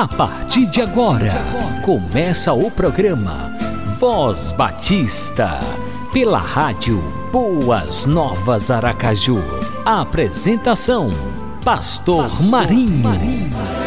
A partir de agora, começa o programa Voz Batista, pela rádio Boas Novas Aracaju. A apresentação: Pastor, Pastor Marinho. Marinho.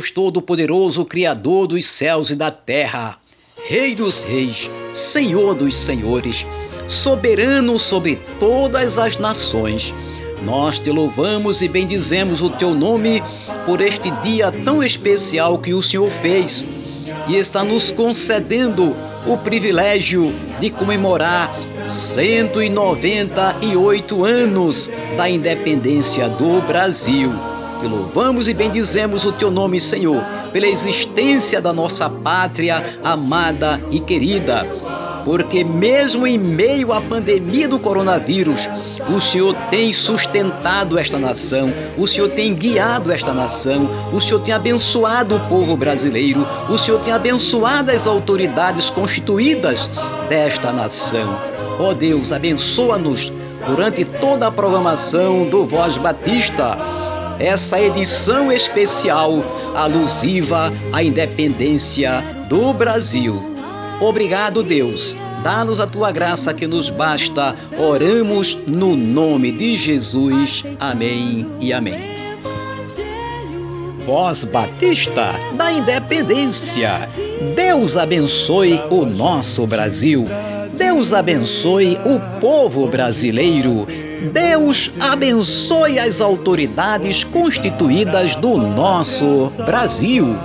Deus Todo-Poderoso, Criador dos céus e da terra, Rei dos reis, Senhor dos senhores, soberano sobre todas as nações. Nós te louvamos e bendizemos o teu nome por este dia tão especial que o Senhor fez e está nos concedendo o privilégio de comemorar 198 anos da independência do Brasil. Te louvamos e bendizemos o teu nome, Senhor, pela existência da nossa pátria amada e querida. porque mesmo em meio à pandemia do coronavírus, o Senhor tem sustentado esta nação, o Senhor tem guiado esta nação, o Senhor tem abençoado o povo brasileiro, o Senhor tem abençoado as autoridades constituídas desta nação. Ó oh Deus, abençoa-nos durante toda a programação do Voz Batista essa edição especial alusiva à independência do Brasil. Obrigado, Deus. Dá-nos a tua graça que nos basta. Oramos no nome de Jesus. Amém e amém. Voz Batista da Independência. Deus abençoe o nosso Brasil. Deus abençoe o povo brasileiro. Deus abençoe as autoridades constituídas do nosso Brasil.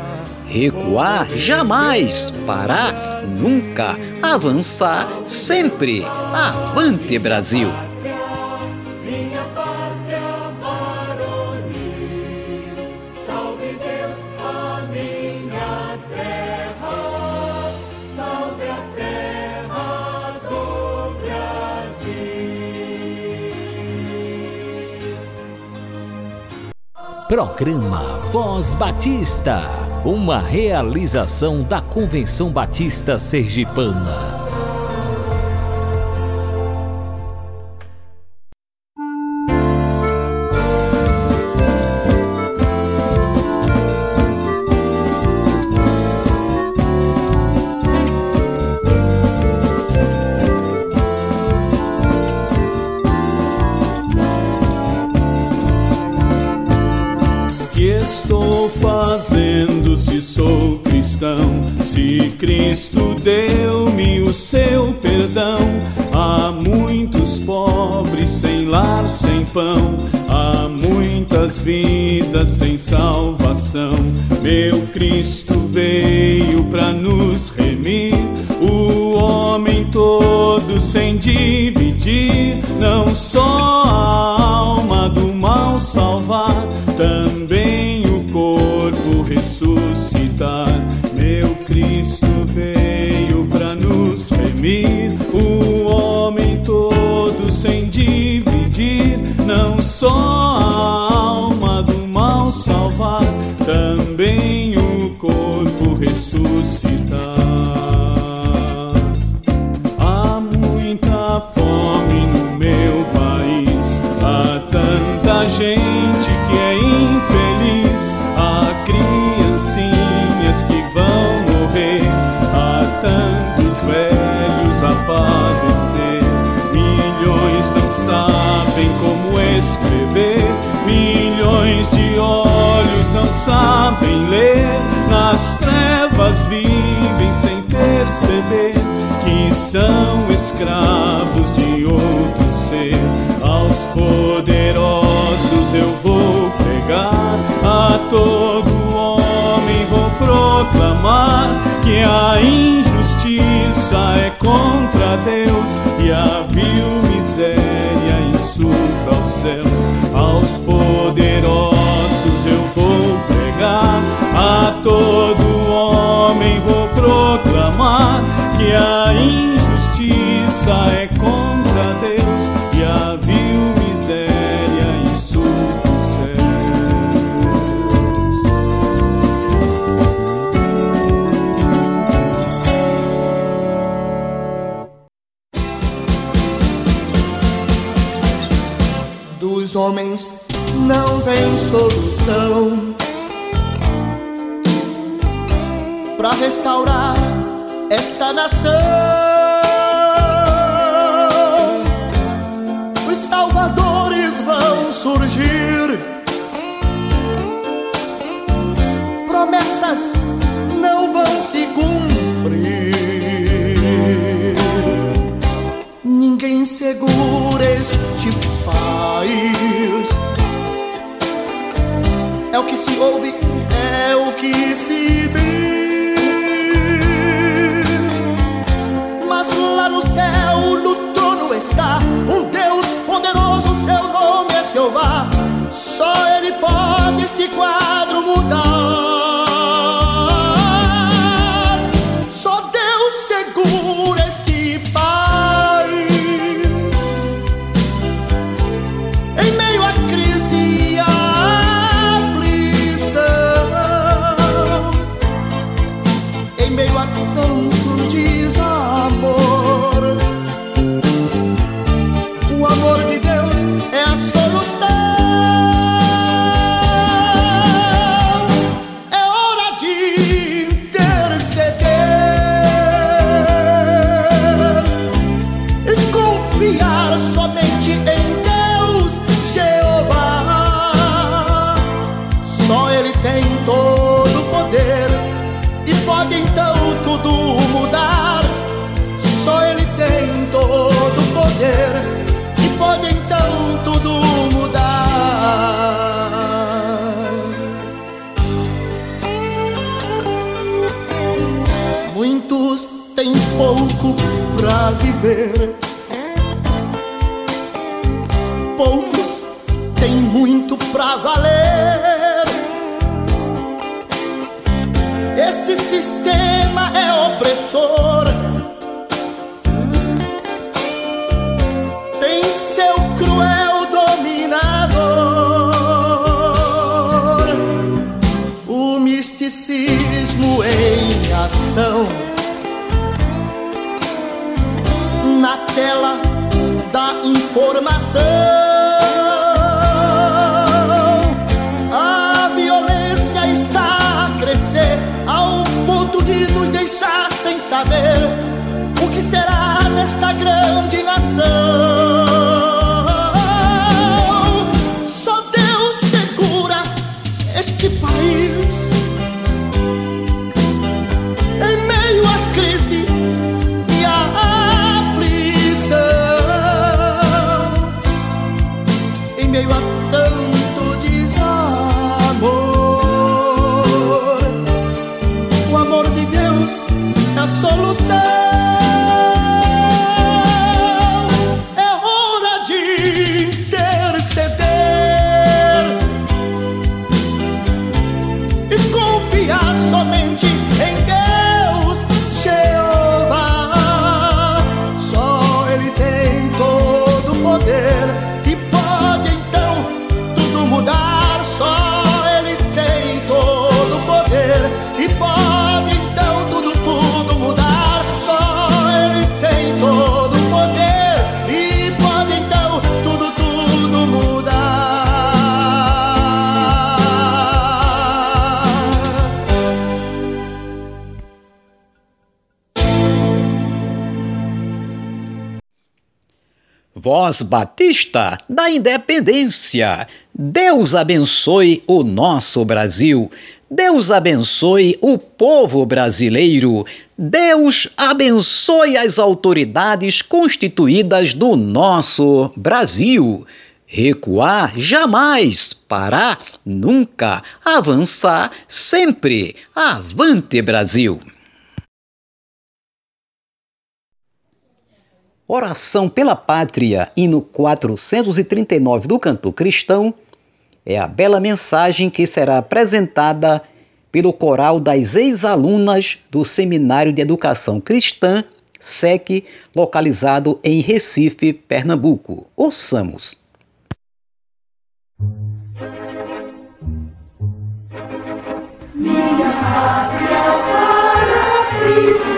Recuar jamais, parar nunca, avançar sempre. Avante Brasil! Programa Voz Batista, uma realização da Convenção Batista Sergipana. Pão. Há muitas vidas sem salvação. Meu Cristo veio para nos remir. O homem todo sem dividir. Não só a alma do mal salvar, também o corpo ressuscitar. Meu Cristo veio para nos remir, milhões de olhos não sabem ler. Nas trevas vivem sem perceber que são escravos de outro ser. Aos poderosos eu vou pregar a todo homem vou proclamar que a injustiça é contra Deus e a vil miséria insulta aos céus. Aos poderosos a injustiça é contra Deus e a vil miséria os céus. Dos homens não tem solução para restaurar esta nação. Os salvadores vão surgir, promessas não vão se cumprir. Ninguém segura este país. É o que se ouve, é o que se lá no céu, no trono está um Deus poderoso, seu nome é Jeová. Só Ele pode este quadro mudar. Poucos têm muito pra valer. Esse sistema é opressor. Tem seu cruel dominador. O misticismo em ação. Tela da informação. de nos deixar sem saber o que será desta grande nação. A solução. Voz Batista da Independência. Deus abençoe o nosso Brasil. Deus abençoe o povo brasileiro. Deus abençoe as autoridades constituídas do nosso Brasil. Recuar jamais, parar nunca, avançar sempre. Avante Brasil! Oração pela Pátria, hino 439 do cantor cristão, é a bela mensagem que será apresentada pelo coral das ex-alunas do Seminário de Educação Cristã, SEC, localizado em Recife, Pernambuco. Ouçamos. Minha pátria para Cristo,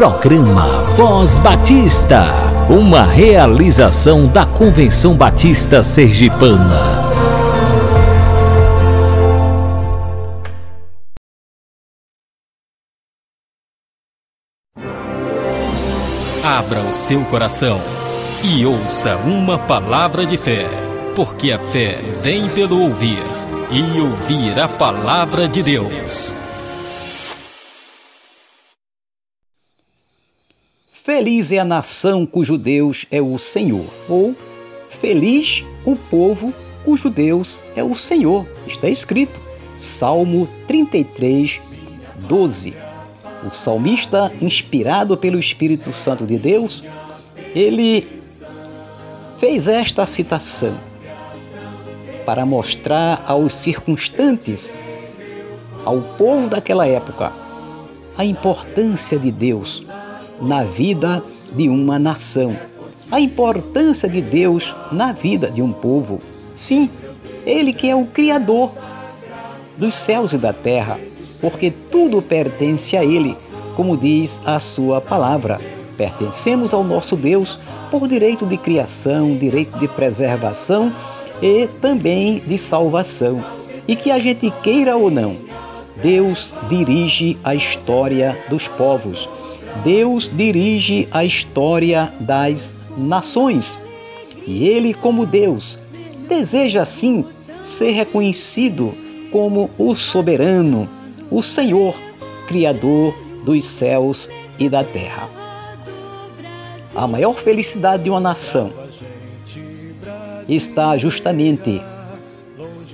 Programa Voz Batista, uma realização da Convenção Batista Sergipana. Abra o seu coração e ouça uma palavra de fé, porque a fé vem pelo ouvir e ouvir a palavra de Deus. Feliz é a nação cujo Deus é o Senhor, ou feliz o povo cujo Deus é o Senhor. Está escrito, Salmo 33, 12. O salmista, inspirado pelo Espírito Santo de Deus, ele fez esta citação para mostrar aos circunstantes, ao povo daquela época, a importância de Deus na vida de uma nação, a importância de Deus na vida de um povo. Sim, Ele que é o Criador dos céus e da terra, porque tudo pertence a Ele, como diz a Sua palavra. Pertencemos ao nosso Deus por direito de criação, direito de preservação e também de salvação. E que a gente queira ou não, Deus dirige a história dos povos. Deus dirige a história das nações. E Ele, como Deus, deseja sim ser reconhecido como o soberano, o Senhor, Criador dos céus e da terra. A maior felicidade de uma nação está justamente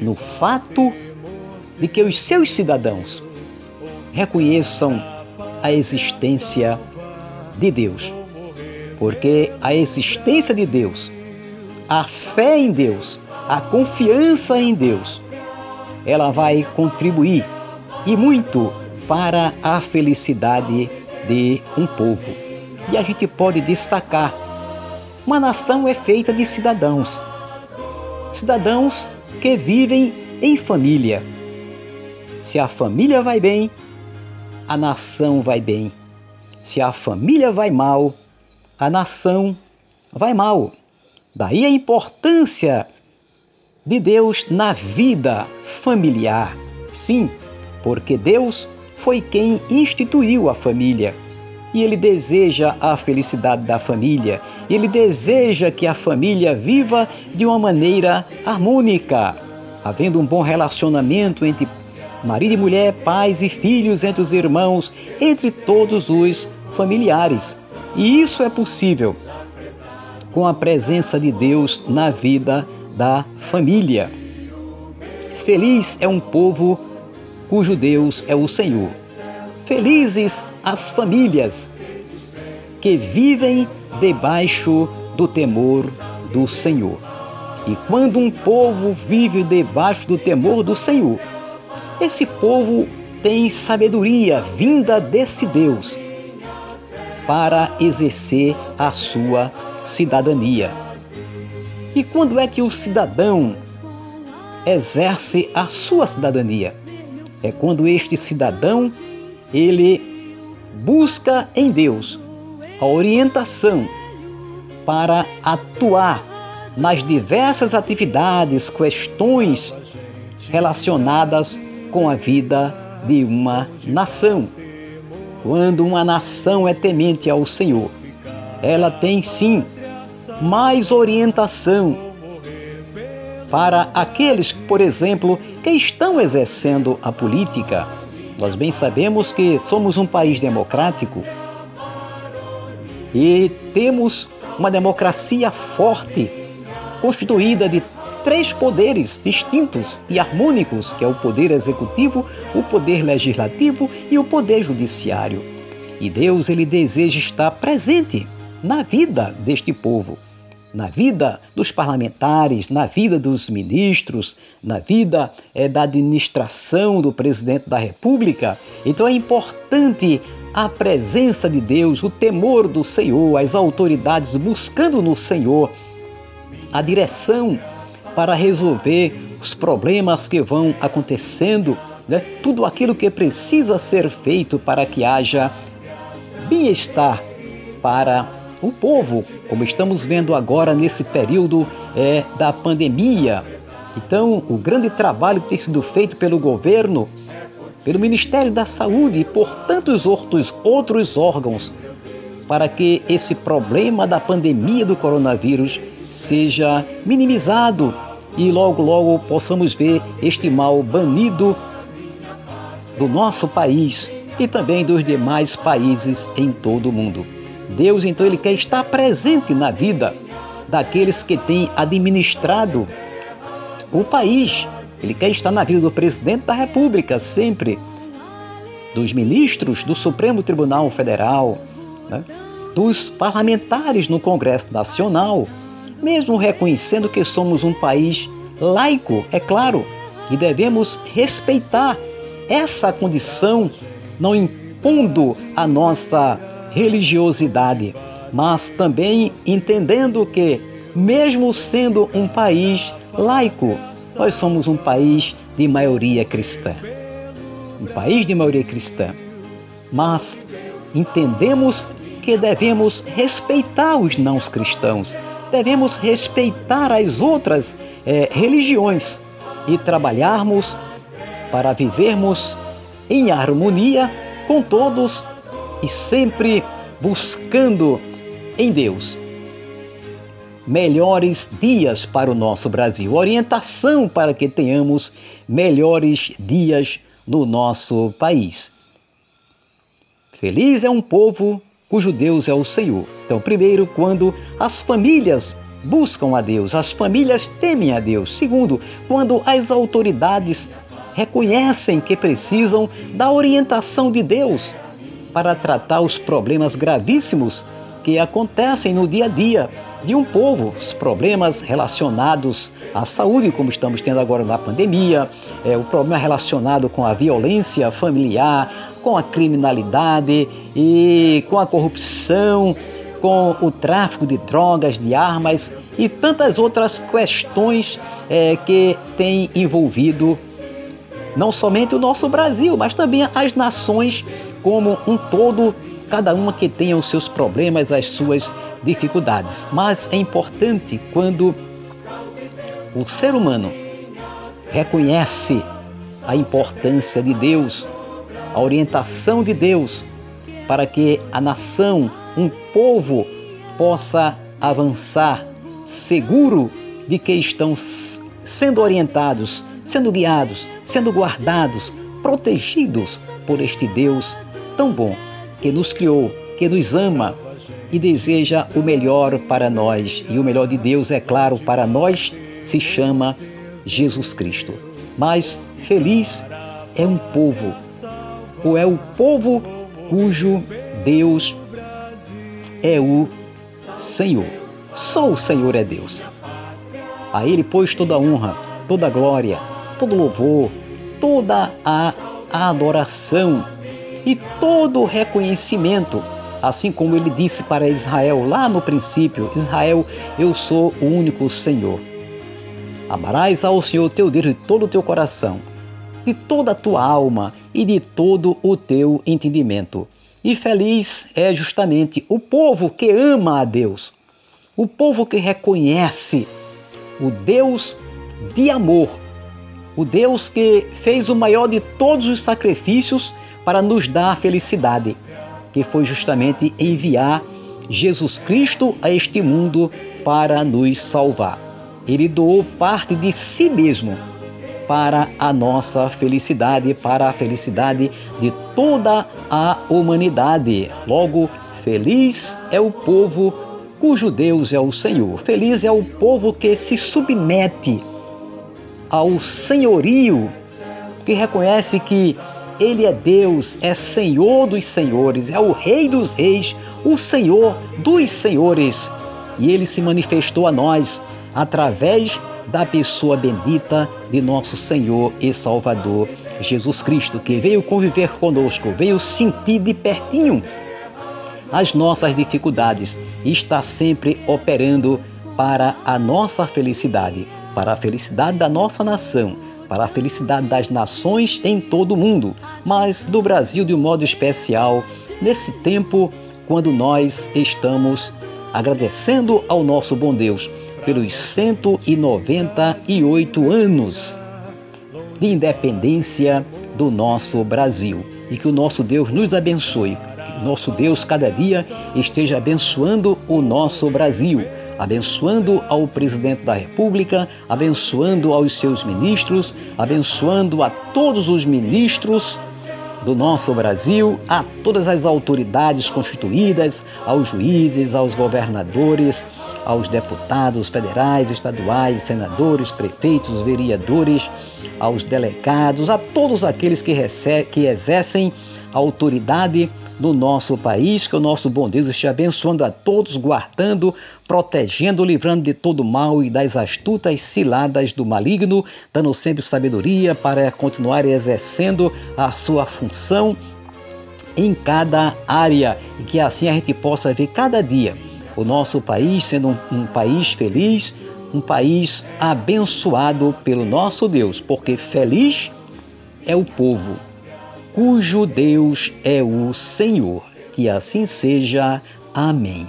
no fato de que os seus cidadãos reconheçam a existência de Deus. Porque a existência de Deus, a fé em Deus, a confiança em Deus, ela vai contribuir e muito para a felicidade de um povo. E a gente pode destacar: uma nação é feita de cidadãos, cidadãos que vivem em família. Se a família vai bem, a nação vai bem. Se a família vai mal, a nação vai mal. Daí a importância de Deus na vida familiar. Sim, porque Deus foi quem instituiu a família. E ele deseja a felicidade da família. Ele deseja que a família viva de uma maneira harmônica, havendo um bom relacionamento entre marido e mulher, pais e filhos, entre os irmãos, entre todos os familiares. E isso é possível com a presença de Deus na vida da família. Feliz é um povo cujo Deus é o Senhor. Felizes as famílias que vivem debaixo do temor do Senhor. E quando um povo vive debaixo do temor do Senhor, esse povo tem sabedoria vinda desse Deus para exercer a sua cidadania. E quando é que o cidadão exerce a sua cidadania? É quando este cidadão ele busca em Deus a orientação para atuar nas diversas atividades, questões relacionadas com a vida de uma nação. Quando uma nação é temente ao Senhor, ela tem sim mais orientação para aqueles, por exemplo, que estão exercendo a política. Nós bem sabemos que somos um país democrático e temos uma democracia forte, constituída de três poderes distintos e harmônicos, que é o poder executivo, o poder legislativo e o poder judiciário. E Deus ele deseja estar presente na vida deste povo, na vida dos parlamentares, na vida dos ministros, na vida é, da administração do presidente da República. Então é importante a presença de Deus, o temor do Senhor, as autoridades buscando no Senhor a direção para resolver os problemas que vão acontecendo, né? tudo aquilo que precisa ser feito para que haja bem-estar para o povo, como estamos vendo agora nesse período é, da pandemia. Então, o grande trabalho que tem sido feito pelo governo, pelo Ministério da Saúde e por tantos outros, outros órgãos, para que esse problema da pandemia do coronavírus seja minimizado e logo, logo possamos ver este mal banido do nosso país e também dos demais países em todo o mundo. Deus, então, ele quer estar presente na vida daqueles que têm administrado o país. Ele quer estar na vida do presidente da República sempre, dos ministros do Supremo Tribunal Federal, né? dos parlamentares no Congresso Nacional, mesmo reconhecendo que somos um país laico, é claro, e devemos respeitar essa condição, não impondo a nossa religiosidade, mas também entendendo que, mesmo sendo um país laico, nós somos um país de maioria cristã. Um país de maioria cristã. Mas entendemos que devemos respeitar os não cristãos, devemos respeitar as outras eh, religiões e trabalharmos para vivermos em harmonia com todos e sempre buscando em Deus melhores dias para o nosso Brasil, orientação para que tenhamos melhores dias no nosso país. Feliz é um povo cujo Deus é o Senhor. Então, primeiro, quando as famílias buscam a Deus, as famílias temem a Deus. Segundo, quando as autoridades reconhecem que precisam da orientação de Deus para tratar os problemas gravíssimos que acontecem no dia a dia de um povo, os problemas relacionados à saúde, como estamos tendo agora na pandemia, é, o problema relacionado com a violência familiar, com a criminalidade e com a corrupção, com o tráfico de drogas, de armas e tantas outras questões é, que têm envolvido não somente o nosso Brasil, mas também as nações como um todo, cada uma que tenha os seus problemas, as suas dificuldades. Mas é importante quando o ser humano reconhece a importância de Deus, a orientação de Deus, para que a nação, um povo, possa avançar seguro de que estão sendo orientados sendo guiados, sendo guardados, protegidos por este Deus tão bom que nos criou, que nos ama e deseja o melhor para nós. E o melhor de Deus, é claro, para nós se chama Jesus Cristo. Mas feliz é um povo, ou é o povo cujo Deus é o Senhor. Só o Senhor é Deus. A Ele, pois, toda honra, toda glória, todo louvor, toda a adoração e todo reconhecimento, assim como ele disse para Israel lá no princípio: Israel, eu sou o único Senhor. Amarás ao Senhor teu Deus de todo o teu coração, de toda a tua alma e de todo o teu entendimento. E feliz é justamente o povo que ama a Deus, o povo que reconhece o Deus de amor o Deus que fez o maior de todos os sacrifícios para nos dar felicidade, que foi justamente enviar Jesus Cristo a este mundo para nos salvar. Ele doou parte de si mesmo para a nossa felicidade, para a felicidade de toda a humanidade. Logo, feliz é o povo cujo Deus é o Senhor. Feliz é o povo que se submete ao senhorio, que reconhece que ele é Deus, é Senhor dos senhores, é o Rei dos reis, o Senhor dos senhores. E ele se manifestou a nós através da pessoa bendita de nosso Senhor e Salvador Jesus Cristo, que veio conviver conosco, veio sentir de pertinho as nossas dificuldades e está sempre operando para a nossa felicidade para a felicidade da nossa nação, para a felicidade das nações em todo o mundo, mas do Brasil de um modo especial, nesse tempo quando nós estamos agradecendo ao nosso bom Deus pelos 198 anos de independência do nosso Brasil. E que o nosso Deus nos abençoe. Nosso Deus cada dia esteja abençoando o nosso Brasil, abençoando ao presidente da República, abençoando aos seus ministros, abençoando a todos os ministros do nosso Brasil, a todas as autoridades constituídas, aos juízes, aos governadores, aos deputados federais, estaduais, senadores, prefeitos, vereadores, aos delegados, a todos aqueles que, que exercem a autoridade no nosso país, que o nosso bom Deus esteja abençoando a todos, guardando, protegendo, livrando de todo mal e das astutas ciladas do maligno, dando sempre sabedoria para continuar exercendo a sua função em cada área. E que assim a gente possa ver cada dia o nosso país sendo um, um país feliz, um país abençoado pelo nosso Deus, porque feliz é o povo cujo Deus é o Senhor. Que assim seja. Amém.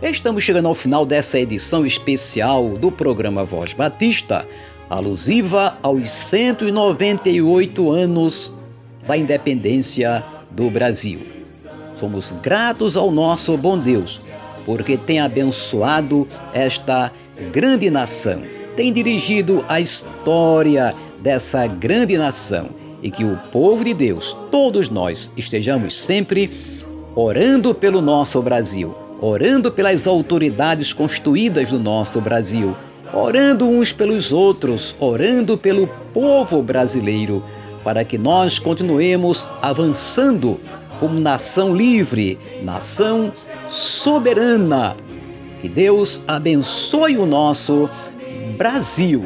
Estamos chegando ao final dessa edição especial do programa Voz Batista, alusiva aos 198 anos da independência do Brasil. Somos gratos ao nosso bom Deus, porque tem abençoado esta grande nação tem dirigido a história dessa grande nação e que o povo de Deus, todos nós, estejamos sempre orando pelo nosso Brasil, orando pelas autoridades constituídas do nosso Brasil, orando uns pelos outros, orando pelo povo brasileiro, para que nós continuemos avançando como nação livre, nação soberana. Que Deus abençoe o nosso Brasil.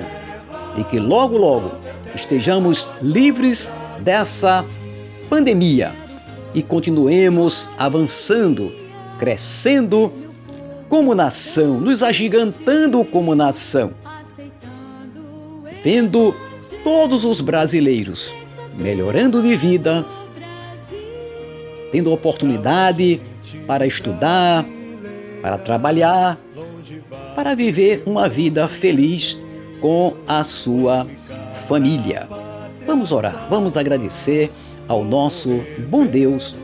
E que logo, logo estejamos livres dessa pandemia e continuemos avançando, crescendo como nação, nos agigantando como nação, vendo todos os brasileiros melhorando de vida, tendo oportunidade para estudar, para trabalhar, para viver uma vida feliz com a sua família. Vamos orar, vamos agradecer ao nosso bom Deus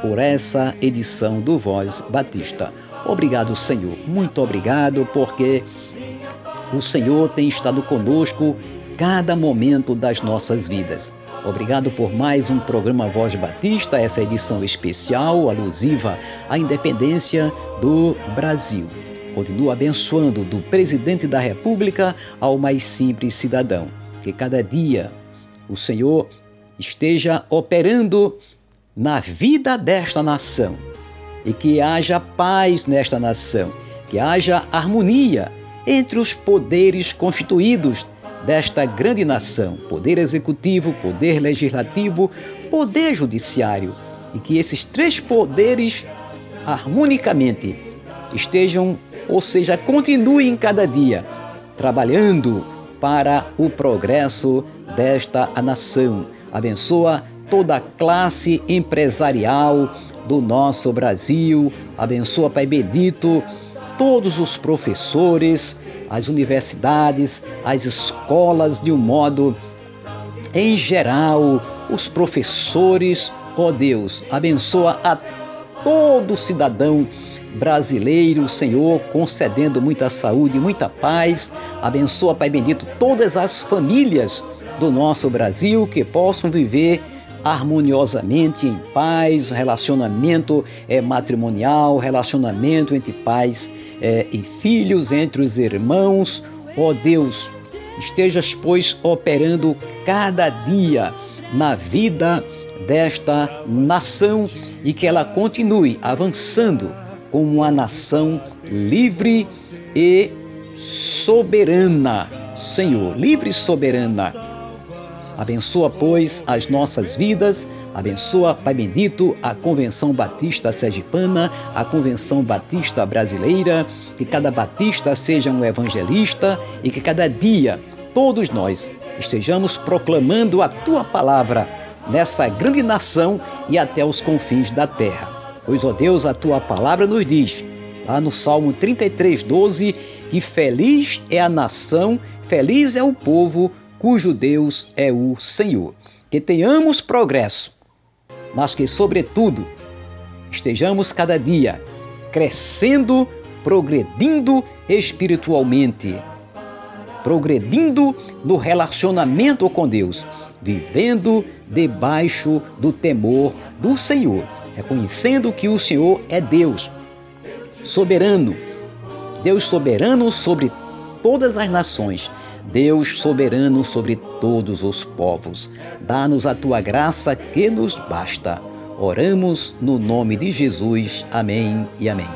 por essa edição do Voz Batista. Obrigado, Senhor, muito obrigado, porque o Senhor tem estado conosco cada momento das nossas vidas. Obrigado por mais um programa Voz Batista, essa edição especial alusiva à independência do Brasil. Continua abençoando do presidente da República ao mais simples cidadão. Que cada dia o Senhor esteja operando na vida desta nação. E que haja paz nesta nação, que haja harmonia entre os poderes constituídos desta grande nação, poder executivo, poder legislativo, poder judiciário, e que esses três poderes harmonicamente estejam ou seja, continue em cada dia trabalhando para o progresso desta nação. Abençoa toda a classe empresarial do nosso Brasil. Abençoa, Pai Bendito, todos os professores, as universidades, as escolas de um modo em geral, os professores, ó oh Deus, abençoa a todo cidadão brasileiro, Senhor, concedendo muita saúde, muita paz. Abençoa, Pai bendito, todas as famílias do nosso Brasil que possam viver harmoniosamente em paz, relacionamento é, matrimonial, relacionamento entre pais é, e filhos, entre os irmãos. Ó Deus, estejas, pois, operando cada dia na vida desta nação e que ela continue avançando como uma nação livre e soberana. Senhor, livre e soberana. Abençoa, pois, as nossas vidas, abençoa, Pai bendito, a Convenção Batista Sergipana, a Convenção Batista Brasileira, que cada batista seja um evangelista e que cada dia todos nós estejamos proclamando a tua palavra nessa grande nação e até os confins da terra. Pois, ó Deus, a tua palavra nos diz, lá no Salmo 33, 12, que feliz é a nação, feliz é o povo cujo Deus é o Senhor. Que tenhamos progresso, mas que, sobretudo, estejamos cada dia crescendo, progredindo espiritualmente, progredindo no relacionamento com Deus, vivendo debaixo do temor do Senhor, reconhecendo que o Senhor é Deus, soberano, Deus soberano sobre todas as nações, Deus soberano sobre todos os povos. Dá-nos a tua graça que nos basta. Oramos no nome de Jesus. Amém e amém.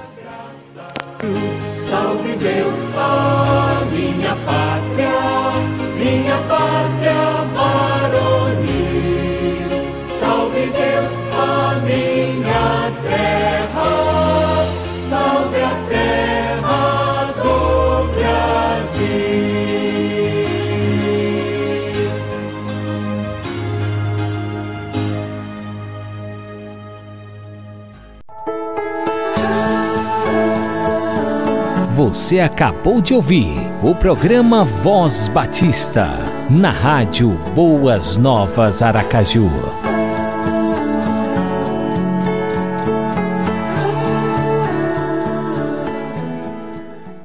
Salve Deus, a minha pátria, minha pátria Você acabou de ouvir o programa Voz Batista, na rádio Boas Novas Aracaju.